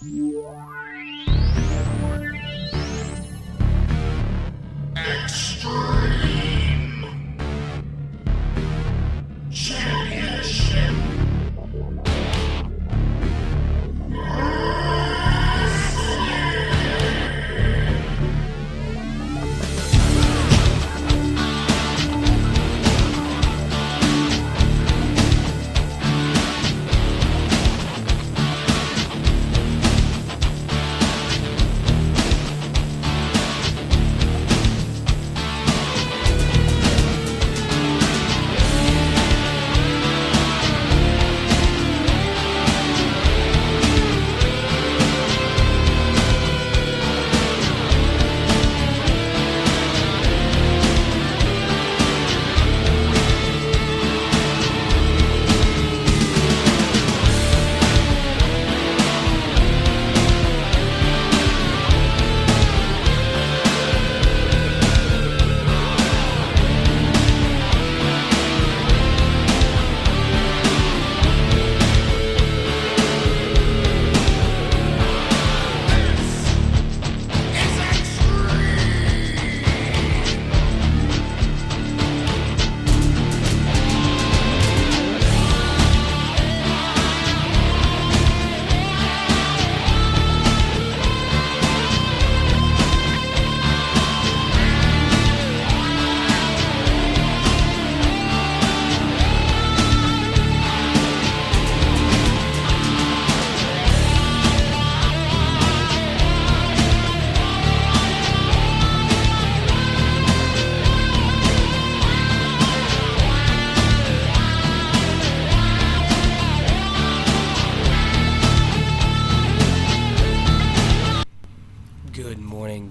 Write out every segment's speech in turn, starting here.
Good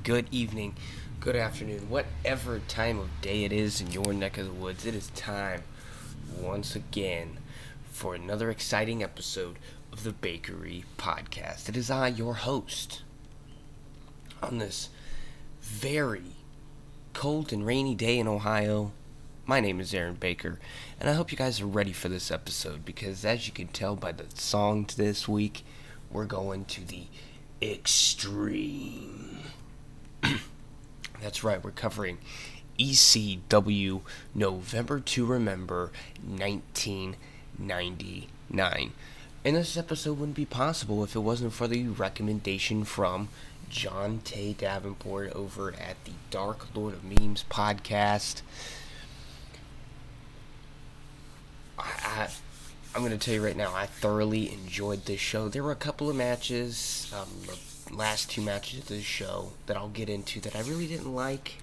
good evening, good afternoon, whatever time of day it is in your neck of the woods, it is time once again for another exciting episode of the Bakery Podcast. It is I, your host, on this very cold and rainy day in Ohio. My name is Aaron Baker, and I hope you guys are ready for this episode because, as you can tell by the song this week, we're going to the extreme. That's right, we're covering ECW November to Remember 1999. And this episode wouldn't be possible if it wasn't for the recommendation from John Tay Davenport over at the Dark Lord of Memes podcast. I, I I'm going to tell you right now, I thoroughly enjoyed this show. There were a couple of matches, um, last two matches of the show that I'll get into that I really didn't like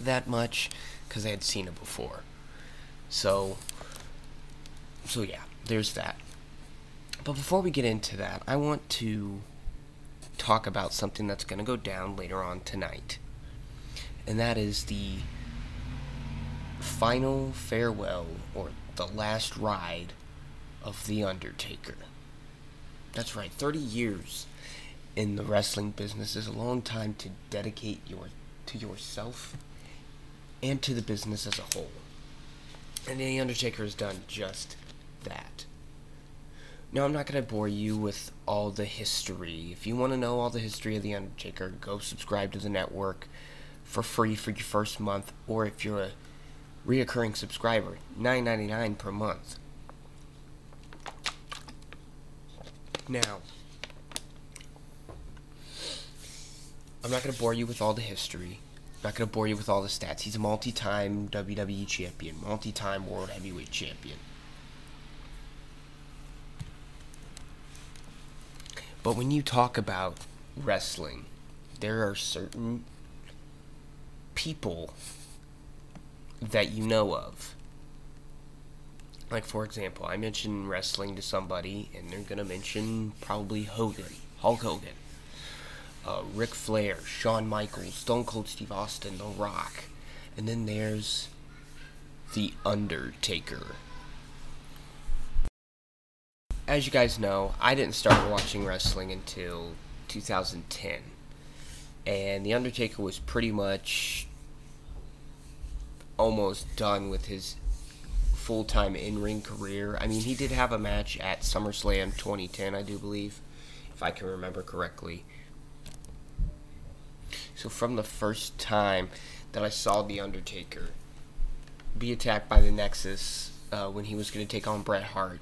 that much because I had seen it before. So, so yeah, there's that. But before we get into that, I want to talk about something that's going to go down later on tonight. And that is the final farewell or the last ride of The Undertaker. That's right, 30 years in the wrestling business is a long time to dedicate your to yourself and to the business as a whole. And The Undertaker has done just that. Now, I'm not going to bore you with all the history. If you want to know all the history of The Undertaker, go subscribe to the network for free for your first month, or if you're a reoccurring subscriber, $9.99 per month. Now, I'm not going to bore you with all the history. I'm not going to bore you with all the stats. He's a multi time WWE champion, multi time World Heavyweight champion. But when you talk about wrestling, there are certain people that you know of. Like, for example, I mention wrestling to somebody, and they're going to mention probably Hogan, Hulk Hogan, uh, Ric Flair, Shawn Michaels, Stone Cold Steve Austin, The Rock. And then there's The Undertaker. As you guys know, I didn't start watching wrestling until 2010. And The Undertaker was pretty much almost done with his full time in ring career. I mean, he did have a match at SummerSlam 2010, I do believe, if I can remember correctly. So from the first time that I saw The Undertaker be attacked by the Nexus uh, when he was going to take on Bret Hart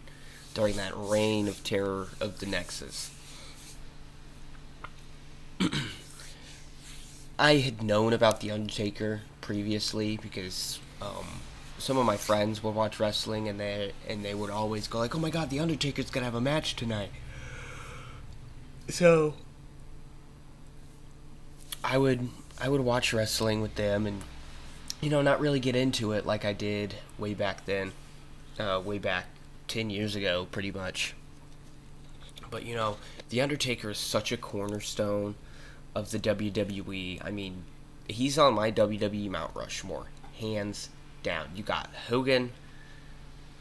during that reign of terror of the Nexus. I had known about The Undertaker previously because um, some of my friends would watch wrestling and they and they would always go like, "Oh my God, The Undertaker's gonna have a match tonight." So I would I would watch wrestling with them and you know not really get into it like I did way back then, uh, way back ten years ago, pretty much. But you know, The Undertaker is such a cornerstone of the WWE. I mean, he's on my WWE Mount Rushmore, hands down. You got Hogan,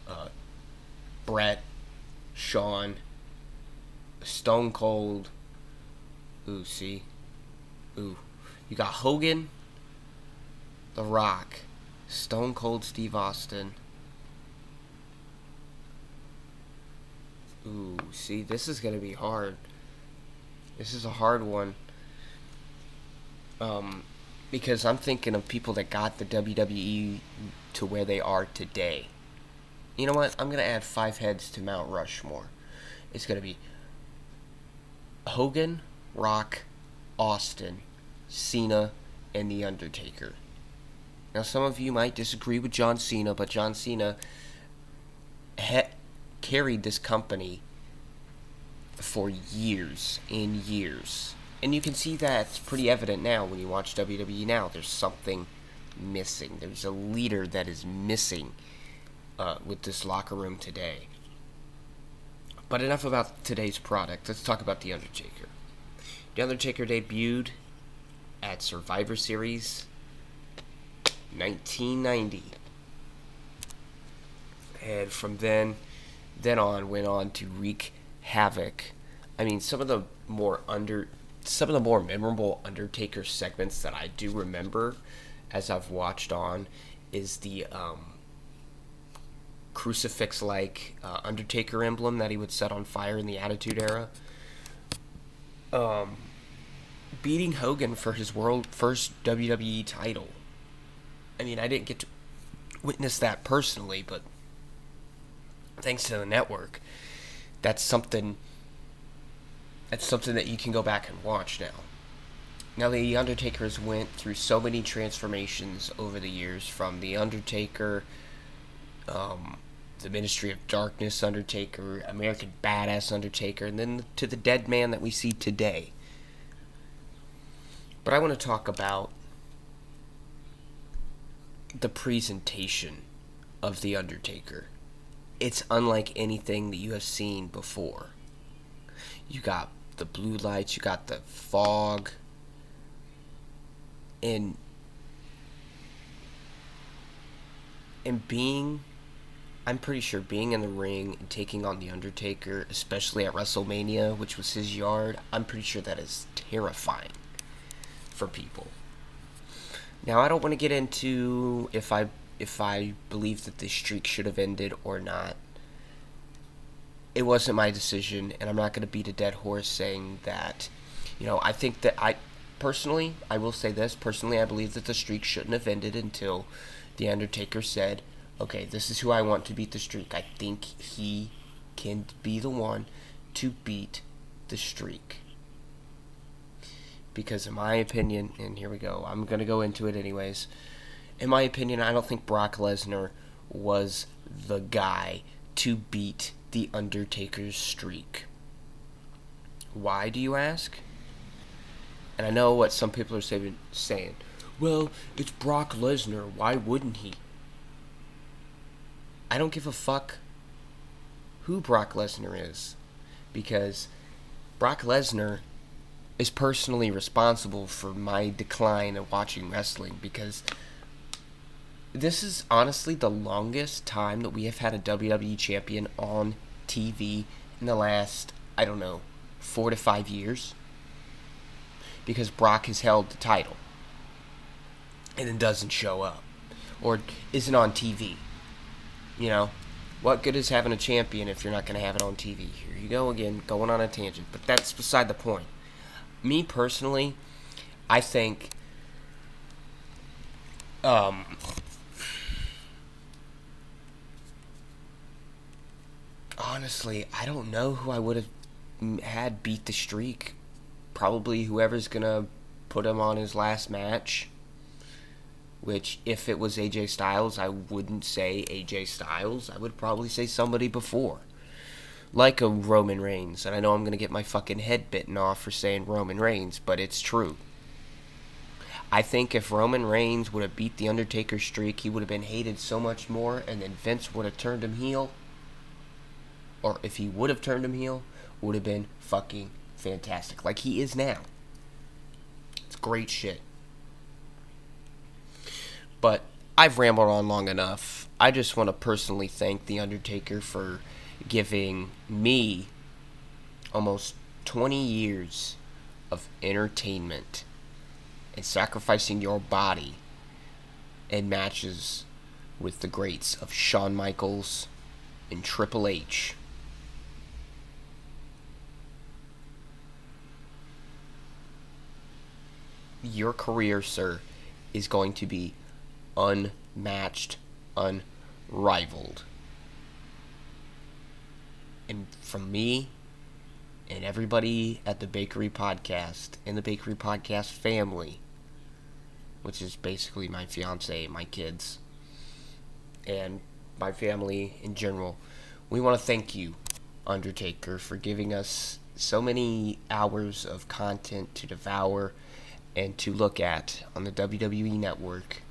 uh, Bret, Shawn, Stone Cold. Ooh, see? Ooh. You got Hogan, The Rock, Stone Cold Steve Austin. Ooh, see, this is going to be hard. This is a hard one. Um, because I'm thinking of people that got the WWE to where they are today. You know what? I'm going to add five heads to Mount Rushmore. It's going to be Hogan, Rock, Austin, Cena, and The Undertaker. Now, some of you might disagree with John Cena, but John Cena carried this company for years and years. And you can see that's pretty evident now when you watch WWE now. There's something missing. There's a leader that is missing uh, with this locker room today. But enough about today's product. Let's talk about The Undertaker. The Undertaker debuted at Survivor Series 1990. And from then then on went on to wreak havoc. I mean, some of the more under some of the more memorable Undertaker segments that I do remember as I've watched on is the um, crucifix like uh, Undertaker emblem that he would set on fire in the Attitude Era. Um, beating Hogan for his world first WWE title. I mean, I didn't get to witness that personally, but thanks to the network, that's something that's something that you can go back and watch now. Now, The Undertaker's went through so many transformations over the years from The Undertaker, um, the Ministry of Darkness Undertaker, American Badass Undertaker, and then to the dead man that we see today. But I want to talk about the presentation of The Undertaker. It's unlike anything that you have seen before. You got the blue lights, you got the fog, and and being I'm pretty sure being in the ring and taking on the Undertaker, especially at WrestleMania, which was his yard, I'm pretty sure that is terrifying for people. Now I don't want to get into if I if I believe that this streak should have ended or not it wasn't my decision, and I'm not going to beat a dead horse saying that. You know, I think that I personally, I will say this personally, I believe that the streak shouldn't have ended until the Undertaker said, "Okay, this is who I want to beat the streak. I think he can be the one to beat the streak." Because in my opinion, and here we go, I'm going to go into it anyways. In my opinion, I don't think Brock Lesnar was the guy to beat the Undertaker's streak. Why, do you ask? And I know what some people are saying. well, it's Brock Lesnar. Why wouldn't he? I don't give a fuck who Brock Lesnar is. Because Brock Lesnar is personally responsible for my decline of watching wrestling because this is honestly the longest time that we have had a WWE champion on TV in the last, I don't know, four to five years. Because Brock has held the title and then doesn't show up or isn't on TV. You know? What good is having a champion if you're not going to have it on TV? Here you go again, going on a tangent. But that's beside the point. Me personally, I think um, honestly, I don't know who I would have had beat the streak. Probably whoever's gonna put him on his last match. Which, if it was AJ Styles, I wouldn't say AJ Styles. I would probably say somebody before. Like a Roman Reigns. And I know I'm going to get my fucking head bitten off for saying Roman Reigns, but it's true. I think if Roman Reigns would have beat The Undertaker's streak, he would have been hated so much more, and then Vince would have turned him heel. Or if he would have turned him heel, would have been fucking fantastic. Like he is now. It's great shit. But I've rambled on long enough. I just want to personally thank The Undertaker for giving me almost 20 years of entertainment and sacrificing your body in matches with the greats of Shawn Michaels and Triple H. Your career, sir, is going to be unmatched, unrivaled. And from me and everybody at the Bakery Podcast and the Bakery Podcast family, which is basically my fiance, my kids, and my family in general, we want to thank you, Undertaker, for giving us so many hours of content to devour and to look at on the WWE Network.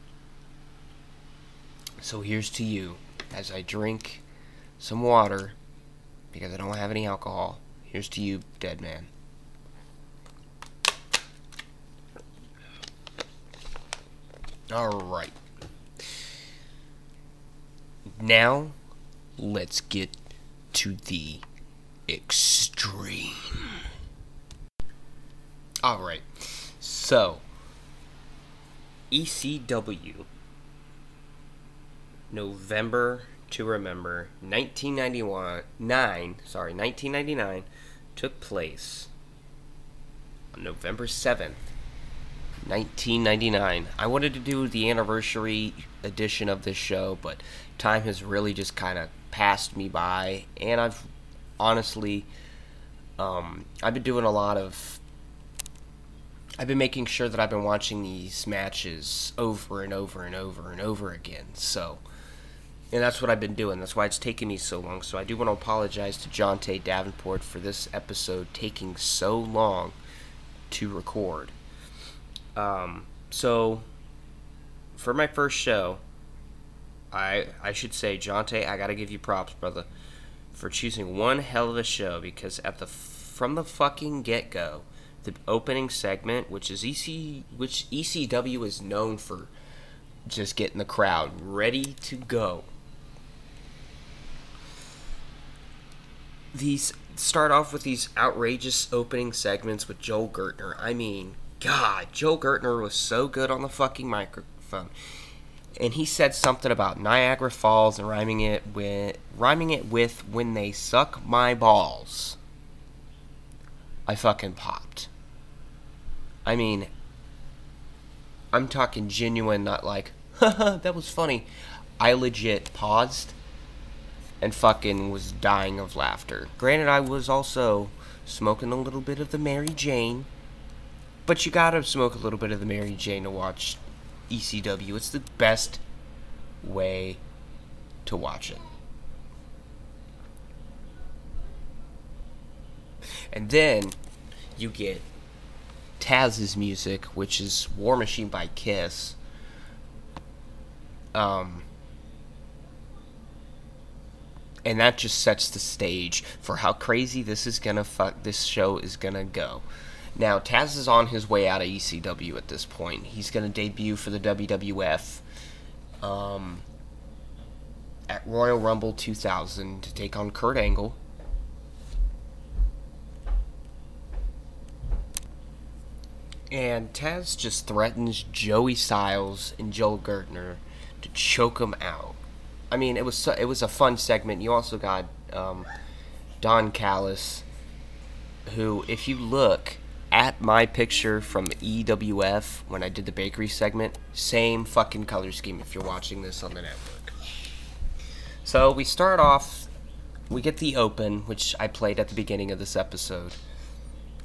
So here's to you as I drink some water because I don't have any alcohol. Here's to you, dead man. Alright. Now, let's get to the extreme. Alright. So, ECW, November to remember, 1991, nine, sorry, 1999, took place on November 7th, 1999. I wanted to do the anniversary edition of this show, but time has really just kind of passed me by, and I've honestly, um, I've been doing a lot of I've been making sure that I've been watching these matches over and over and over and over again. So, and that's what I've been doing. That's why it's taken me so long. So I do want to apologize to John Tay Davenport for this episode taking so long to record. Um, so for my first show, I I should say, John Tay, I gotta give you props, brother, for choosing one hell of a show because at the from the fucking get go the opening segment, which is EC, which ECW is known for, just getting the crowd ready to go. These start off with these outrageous opening segments with Joel Gertner. I mean, God, Joel Gertner was so good on the fucking microphone. And he said something about Niagara Falls and rhyming it with rhyming it with when they suck my balls. I fucking popped. I mean, I'm talking genuine, not like, haha, that was funny. I legit paused and fucking was dying of laughter. Granted, I was also smoking a little bit of the Mary Jane, but you gotta smoke a little bit of the Mary Jane to watch ECW. It's the best way to watch it. And then you get Taz's music, which is War Machine by Kiss. Um, and that just sets the stage for how crazy this is gonna fuck this show is gonna go. Now Taz is on his way out of ECW at this point. He's gonna debut for the WWF um, at Royal Rumble 2000 to take on Kurt Angle. And Taz just threatens Joey Styles and Joel Gertner to choke him out. I mean, it was so, it was a fun segment. You also got um, Don Callis, who, if you look at my picture from EWF when I did the bakery segment, same fucking color scheme. If you're watching this on the network, so we start off. We get the open, which I played at the beginning of this episode.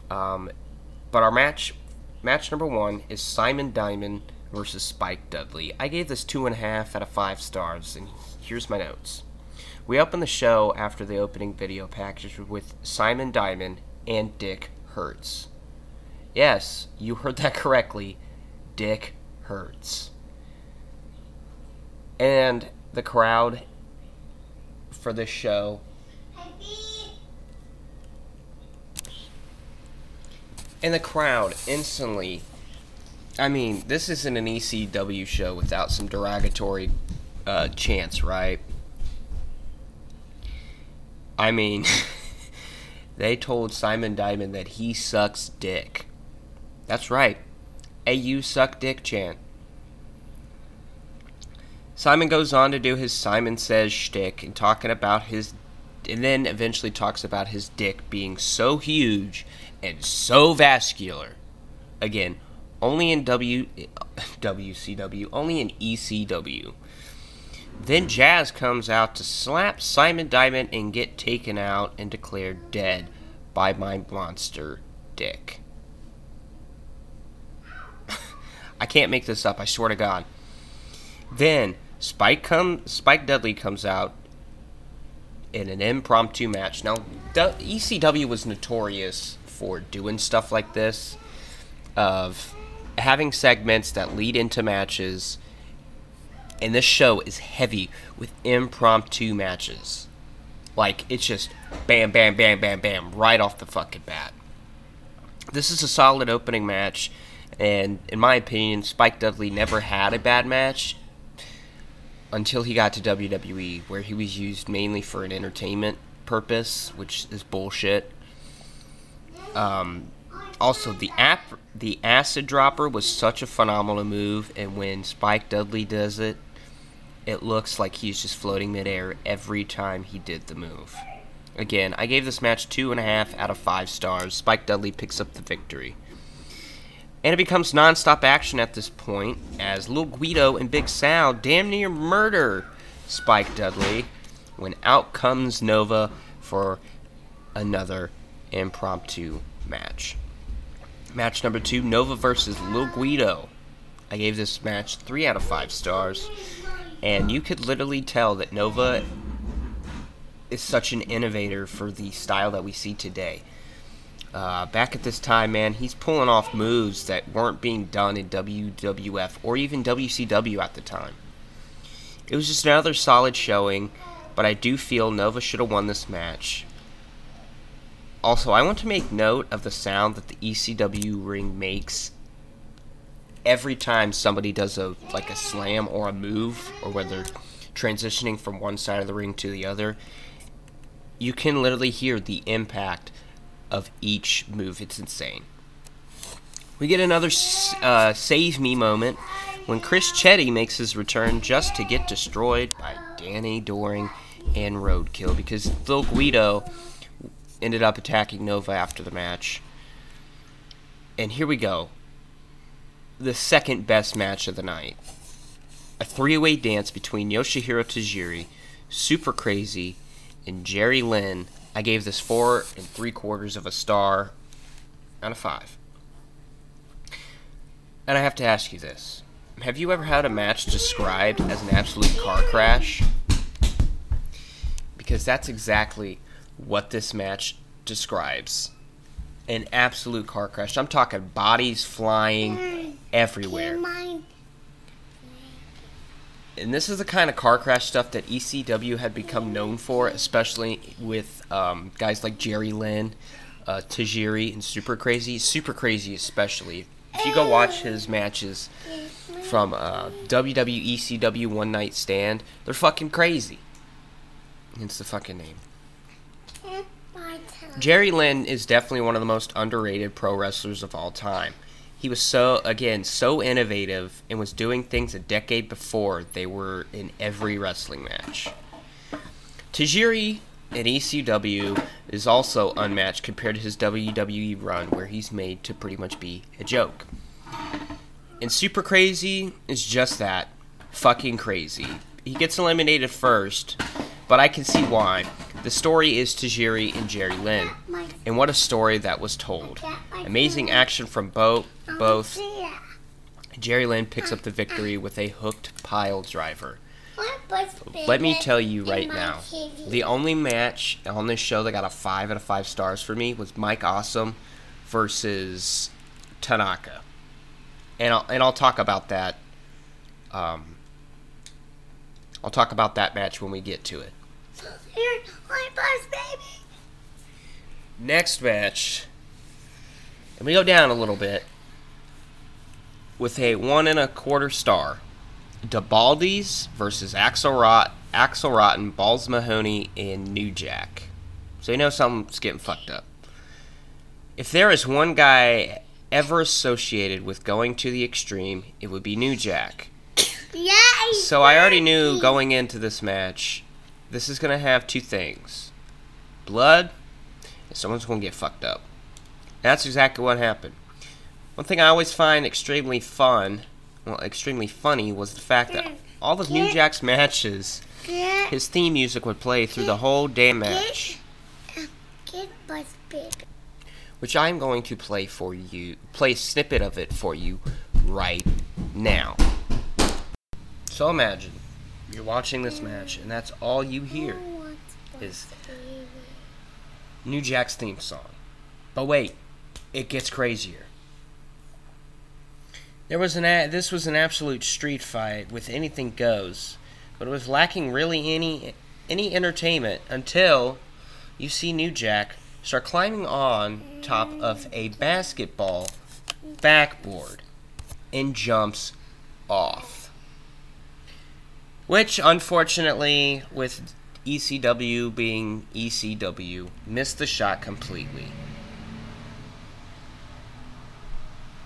Um, but our match, match number one, is Simon Diamond versus Spike Dudley. I gave this two and a half out of five stars, and here's my notes. We open the show after the opening video package with Simon Diamond and Dick Hertz. Yes, you heard that correctly. Dick Hertz. And the crowd for this show and the crowd instantly I mean, this isn't an ECW show without some derogatory uh, chants, right? I mean, they told Simon Diamond that he sucks dick. That's right. A you suck dick chant. Simon goes on to do his Simon Says shtick and talking about his, and then eventually talks about his dick being so huge and so vascular. Again, only in W, WCW, only in ECW. Then Jazz comes out to slap Simon Diamond and get taken out and declared dead by my monster dick. I can't make this up, I swear to God. Then Spike come Spike Dudley comes out in an impromptu match. Now, ECW was notorious for doing stuff like this of having segments that lead into matches and this show is heavy with impromptu matches. Like it's just bam bam bam bam bam right off the fucking bat. This is a solid opening match and in my opinion Spike Dudley never had a bad match until he got to WWE where he was used mainly for an entertainment purpose, which is bullshit. Um, also the app the acid dropper was such a phenomenal move and when spike dudley does it it looks like he's just floating midair every time he did the move again i gave this match two and a half out of five stars spike dudley picks up the victory and it becomes non-stop action at this point as Lil Guido and Big Sal damn near murder Spike Dudley when out comes Nova for another impromptu match. Match number two, Nova versus Lil Guido. I gave this match three out of five stars, and you could literally tell that Nova is such an innovator for the style that we see today. Uh, back at this time, man, he's pulling off moves that weren't being done in WWF or even WCW at the time. It was just another solid showing, but I do feel Nova should have won this match. Also, I want to make note of the sound that the ECW ring makes every time somebody does a like a slam or a move or whether transitioning from one side of the ring to the other. You can literally hear the impact of each move. It's insane. We get another uh, save me moment when Chris Chetti makes his return just to get destroyed by Danny Doring and Roadkill because Lil Guido ended up attacking Nova after the match. And here we go. The second best match of the night. A three way dance between Yoshihiro Tajiri, Super Crazy, and Jerry Lynn. I gave this four and three quarters of a star out of five. And I have to ask you this Have you ever had a match described as an absolute car crash? Because that's exactly what this match describes an absolute car crash. I'm talking bodies flying everywhere. And this is the kind of car crash stuff that ECW had become known for, especially with um, guys like Jerry Lynn, uh, Tajiri, and Super Crazy. Super Crazy, especially. If you go watch his matches from uh, WWE ECW One Night Stand, they're fucking crazy. Hence the fucking name. Jerry Lynn is definitely one of the most underrated pro wrestlers of all time. He was so again so innovative and was doing things a decade before they were in every wrestling match. Tajiri in ECW is also unmatched compared to his WWE run, where he's made to pretty much be a joke. And Super Crazy is just that fucking crazy. He gets eliminated first, but I can see why. The story is Tajiri and Jerry Lynn. And what a story that was told. Amazing action from both. both. Jerry Lynn picks up the victory with a hooked pile driver. Let me tell you right now, the only match on this show that got a 5 out of 5 stars for me was Mike Awesome versus Tanaka. And I'll, and I'll talk about that. Um, I'll talk about that match when we get to it. Next match, and we go down a little bit with a one and a quarter star. Da Baldies versus Axel, Rot- Axel Rotten, Balls Mahoney, and New Jack. So you know something's getting fucked up. If there is one guy ever associated with going to the extreme, it would be New Jack. Yeah. So I already knew going into this match, this is gonna have two things: blood, and someone's gonna get fucked up. That's exactly what happened. One thing I always find extremely fun, well, extremely funny, was the fact that all of New Jack's matches, his theme music would play through the whole damn match, baby. which I'm going to play for you, play a snippet of it for you right now. So imagine you're watching this match, and that's all you hear is New Jack's theme song. But wait, it gets crazier. There was an a- this was an absolute street fight with anything goes, but it was lacking really any any entertainment until you see New Jack start climbing on top of a basketball backboard and jumps off. Which unfortunately with ECW being ECW missed the shot completely.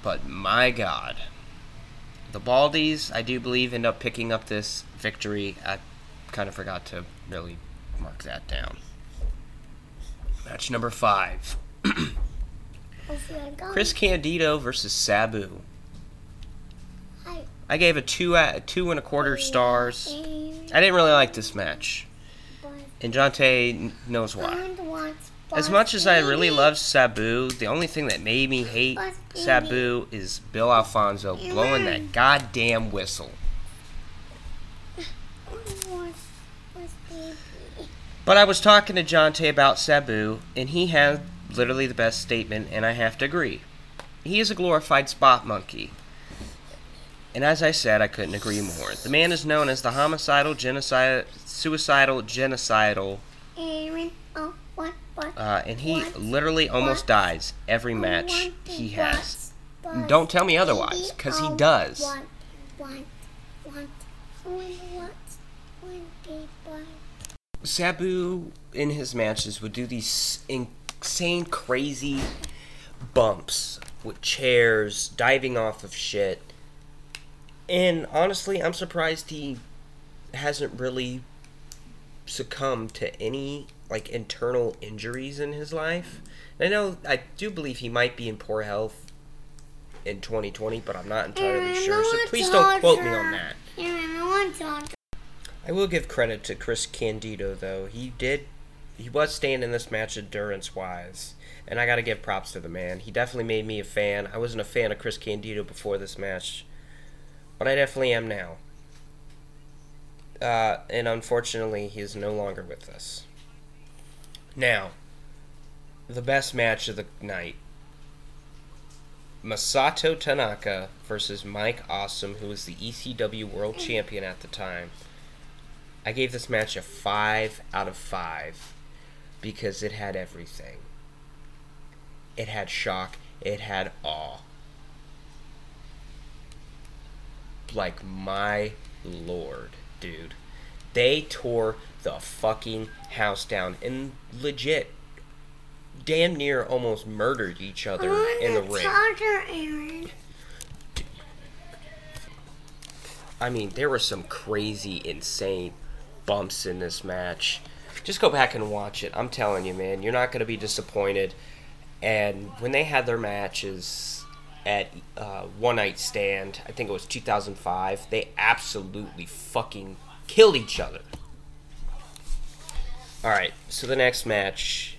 But my god. The Baldies, I do believe, end up picking up this victory. I kind of forgot to really mark that down. Match number five Chris Candido versus Sabu. I gave a two, two and a quarter stars. I didn't really like this match. And Jonte knows why. As much as I really love Sabu, the only thing that made me hate Sabu is Bill Alfonso blowing that goddamn whistle. But I was talking to Jonte about Sabu, and he had literally the best statement, and I have to agree. He is a glorified spot monkey. And as I said, I couldn't agree more. The man is known as the homicidal, genocide, suicidal, genocidal, Aaron, oh, what, what? uh, and he What? literally almost dies every match he has. Don't tell me otherwise, because he oh, does. Sabu in his matches would do these insane, crazy bumps with chairs, diving off of shit. And honestly, I'm surprised he hasn't really succumbed to any like internal injuries in his life. And I know I do believe he might be in poor health in 2020, but I'm not entirely sure. So please don't quote me on that. I will give credit to Chris Candido though. He did he was staying in this match endurance wise. And I gotta give props to the man. He definitely made me a fan. I wasn't a fan of Chris Candido before this match. But I definitely am now. Uh, and unfortunately he is no longer with us. Now, the best match of the night. Masato Tanaka versus Mike Awesome, who was the ECW World Champion at the time. I gave this match a 5 out of 5 because it had everything. It had shock, it had awe. like my lord, dude. They tore the fucking house down and legit damn near almost murdered each other in the ring. Charger, Aaron. I mean, there were some crazy, insane bumps in this match. Just go back and watch it. I'm telling you, man, you're not going to be disappointed. And when they had their matches, at uh, One Night Stand, I think it was 2005, they absolutely fucking killed each other. All right, so the next match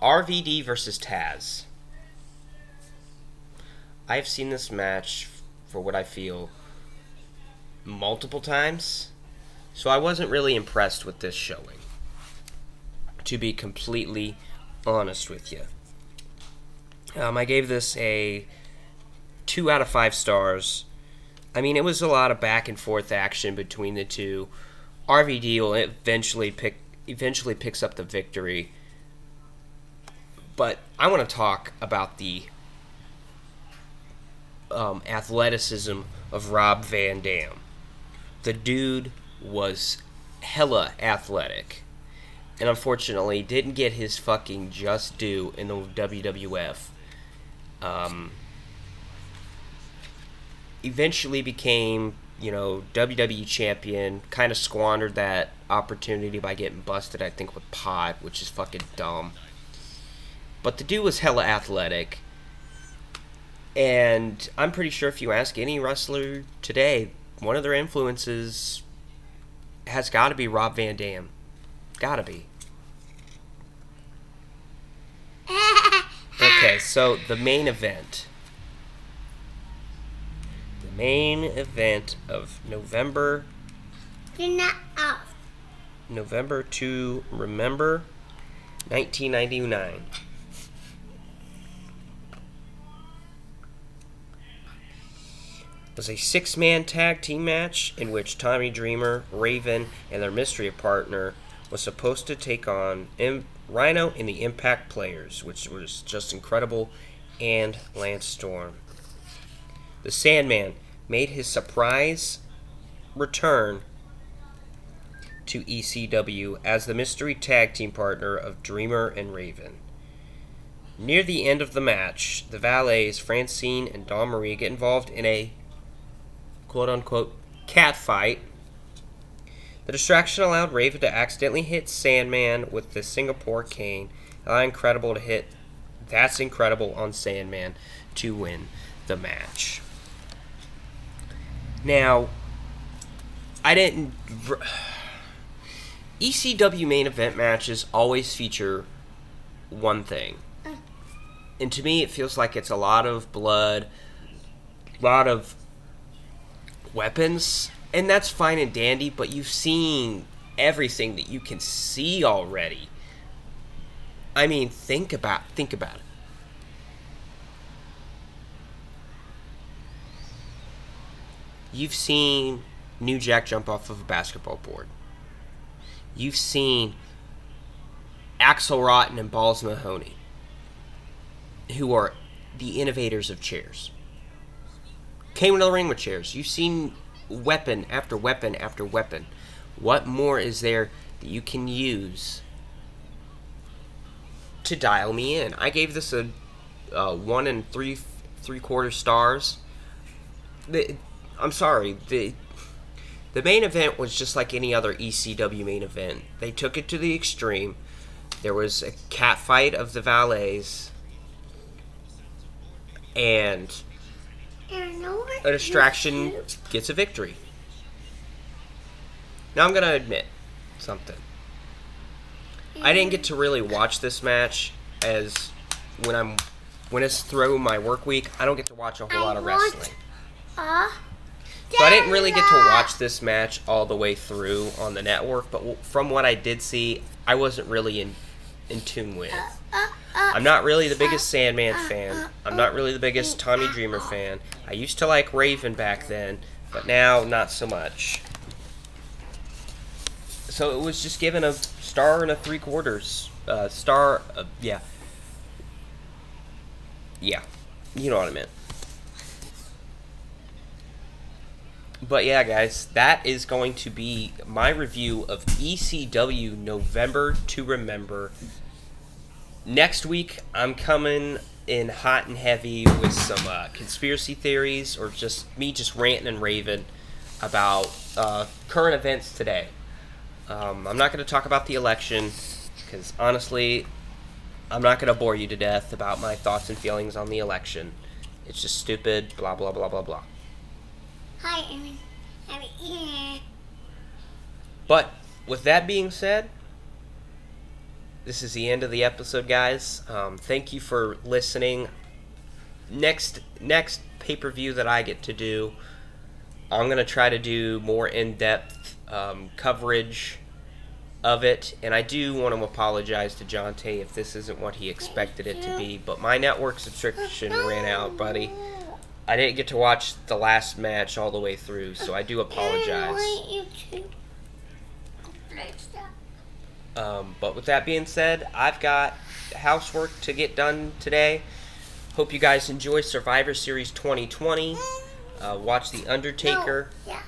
RVD versus Taz. I've seen this match for what I feel multiple times, so I wasn't really impressed with this showing. To be completely honest with you, um, I gave this a two out of five stars. I mean, it was a lot of back and forth action between the two. RVD will eventually pick eventually picks up the victory. But I want to talk about the um, athleticism of Rob Van Dam. The dude was hella athletic. And unfortunately, didn't get his fucking just due in the WWF. Um, eventually became, you know, WWE champion. Kind of squandered that opportunity by getting busted, I think, with Pod, which is fucking dumb. But the dude was hella athletic. And I'm pretty sure if you ask any wrestler today, one of their influences has got to be Rob Van Dam. Gotta be. Okay, so the main event. Main event of November You're not off. November to remember 1999. was a six-man tag team match in which Tommy Dreamer, Raven, and their mystery partner was supposed to take on M- Rhino and the Impact Players, which was Justin Credible, and Lance Storm. The Sandman made his surprise return to ECW as the mystery tag team partner of Dreamer and Raven. Near the end of the match, the valets Francine and Dawn Marie get involved in a quote unquote cat fight. The distraction allowed Raven to accidentally hit Sandman with the Singapore cane, allowing Incredible to hit That's Incredible on Sandman to win the match. Now, I didn't. ECW main event matches always feature one thing. Oh. And to me, it feels like it's a lot of blood, a lot of weapons, and that's fine and dandy, but you've seen everything that you can see already. I mean, think about think about it. You've seen New Jack jump off of a basketball board. You've seen Axel Rotten and Balls Mahoney, who are the innovators of chairs came into the ring with chairs. You've seen weapon after weapon after weapon. What more is there that you can use to dial me in? I gave this a, a one and three three quarter stars. I'm sorry. The the main event was just like any other ECW main event. They took it to the extreme. There was a cat fight of the valets, and a distraction gets a victory. Now I'm gonna admit something. I didn't get to really watch this match as when I'm when it's through my work week. I don't get to watch a whole lot of wrestling. Uh, So I didn't really get to watch this match all the way through on the network. But from what I did see, I wasn't really in in tune with. I'm not really the biggest Sandman fan. I'm not really the biggest Tommy Dreamer fan. I used to like Raven back then, but now not so much. So it was just given a star and a three quarters. Uh, star, uh, yeah. Yeah. You know what I meant. But yeah, guys, that is going to be my review of ECW November to Remember. Next week, I'm coming in hot and heavy with some uh, conspiracy theories or just me just ranting and raving about uh, current events today. Um, I'm not going to talk about the election because honestly, I'm not going to bore you to death about my thoughts and feelings on the election. It's just stupid, blah, blah, blah, blah, blah. Hi, I'm, I'm here. But with that being said, this is the end of the episode, guys. Um, thank you for listening. Next, next pay per view that I get to do, I'm gonna try to do more in depth um, coverage of it, and I do want to apologize to Jonte if this isn't what he expected it to be. But my network subscription ran out, buddy. I didn't get to watch the last match all the way through, so I do apologize. want you to. Let's stop. Um, but with that being said, I've got housework to get done today. Hope you guys enjoy Survivor Series 2020. Uh, watch The Undertaker. No, yeah.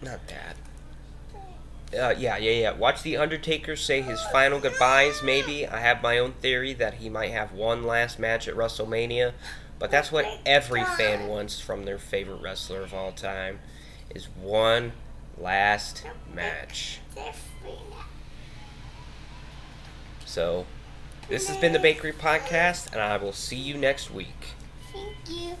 Not that. Uh, yeah, yeah, yeah. Watch The Undertaker say his final goodbyes, maybe. I have my own theory that he might have one last match at WrestleMania. But that's what every fan wants from their favorite wrestler of all time is one last match. They're free now. So, this has been the Bakery Podcast, and I will see you next week. Thank you.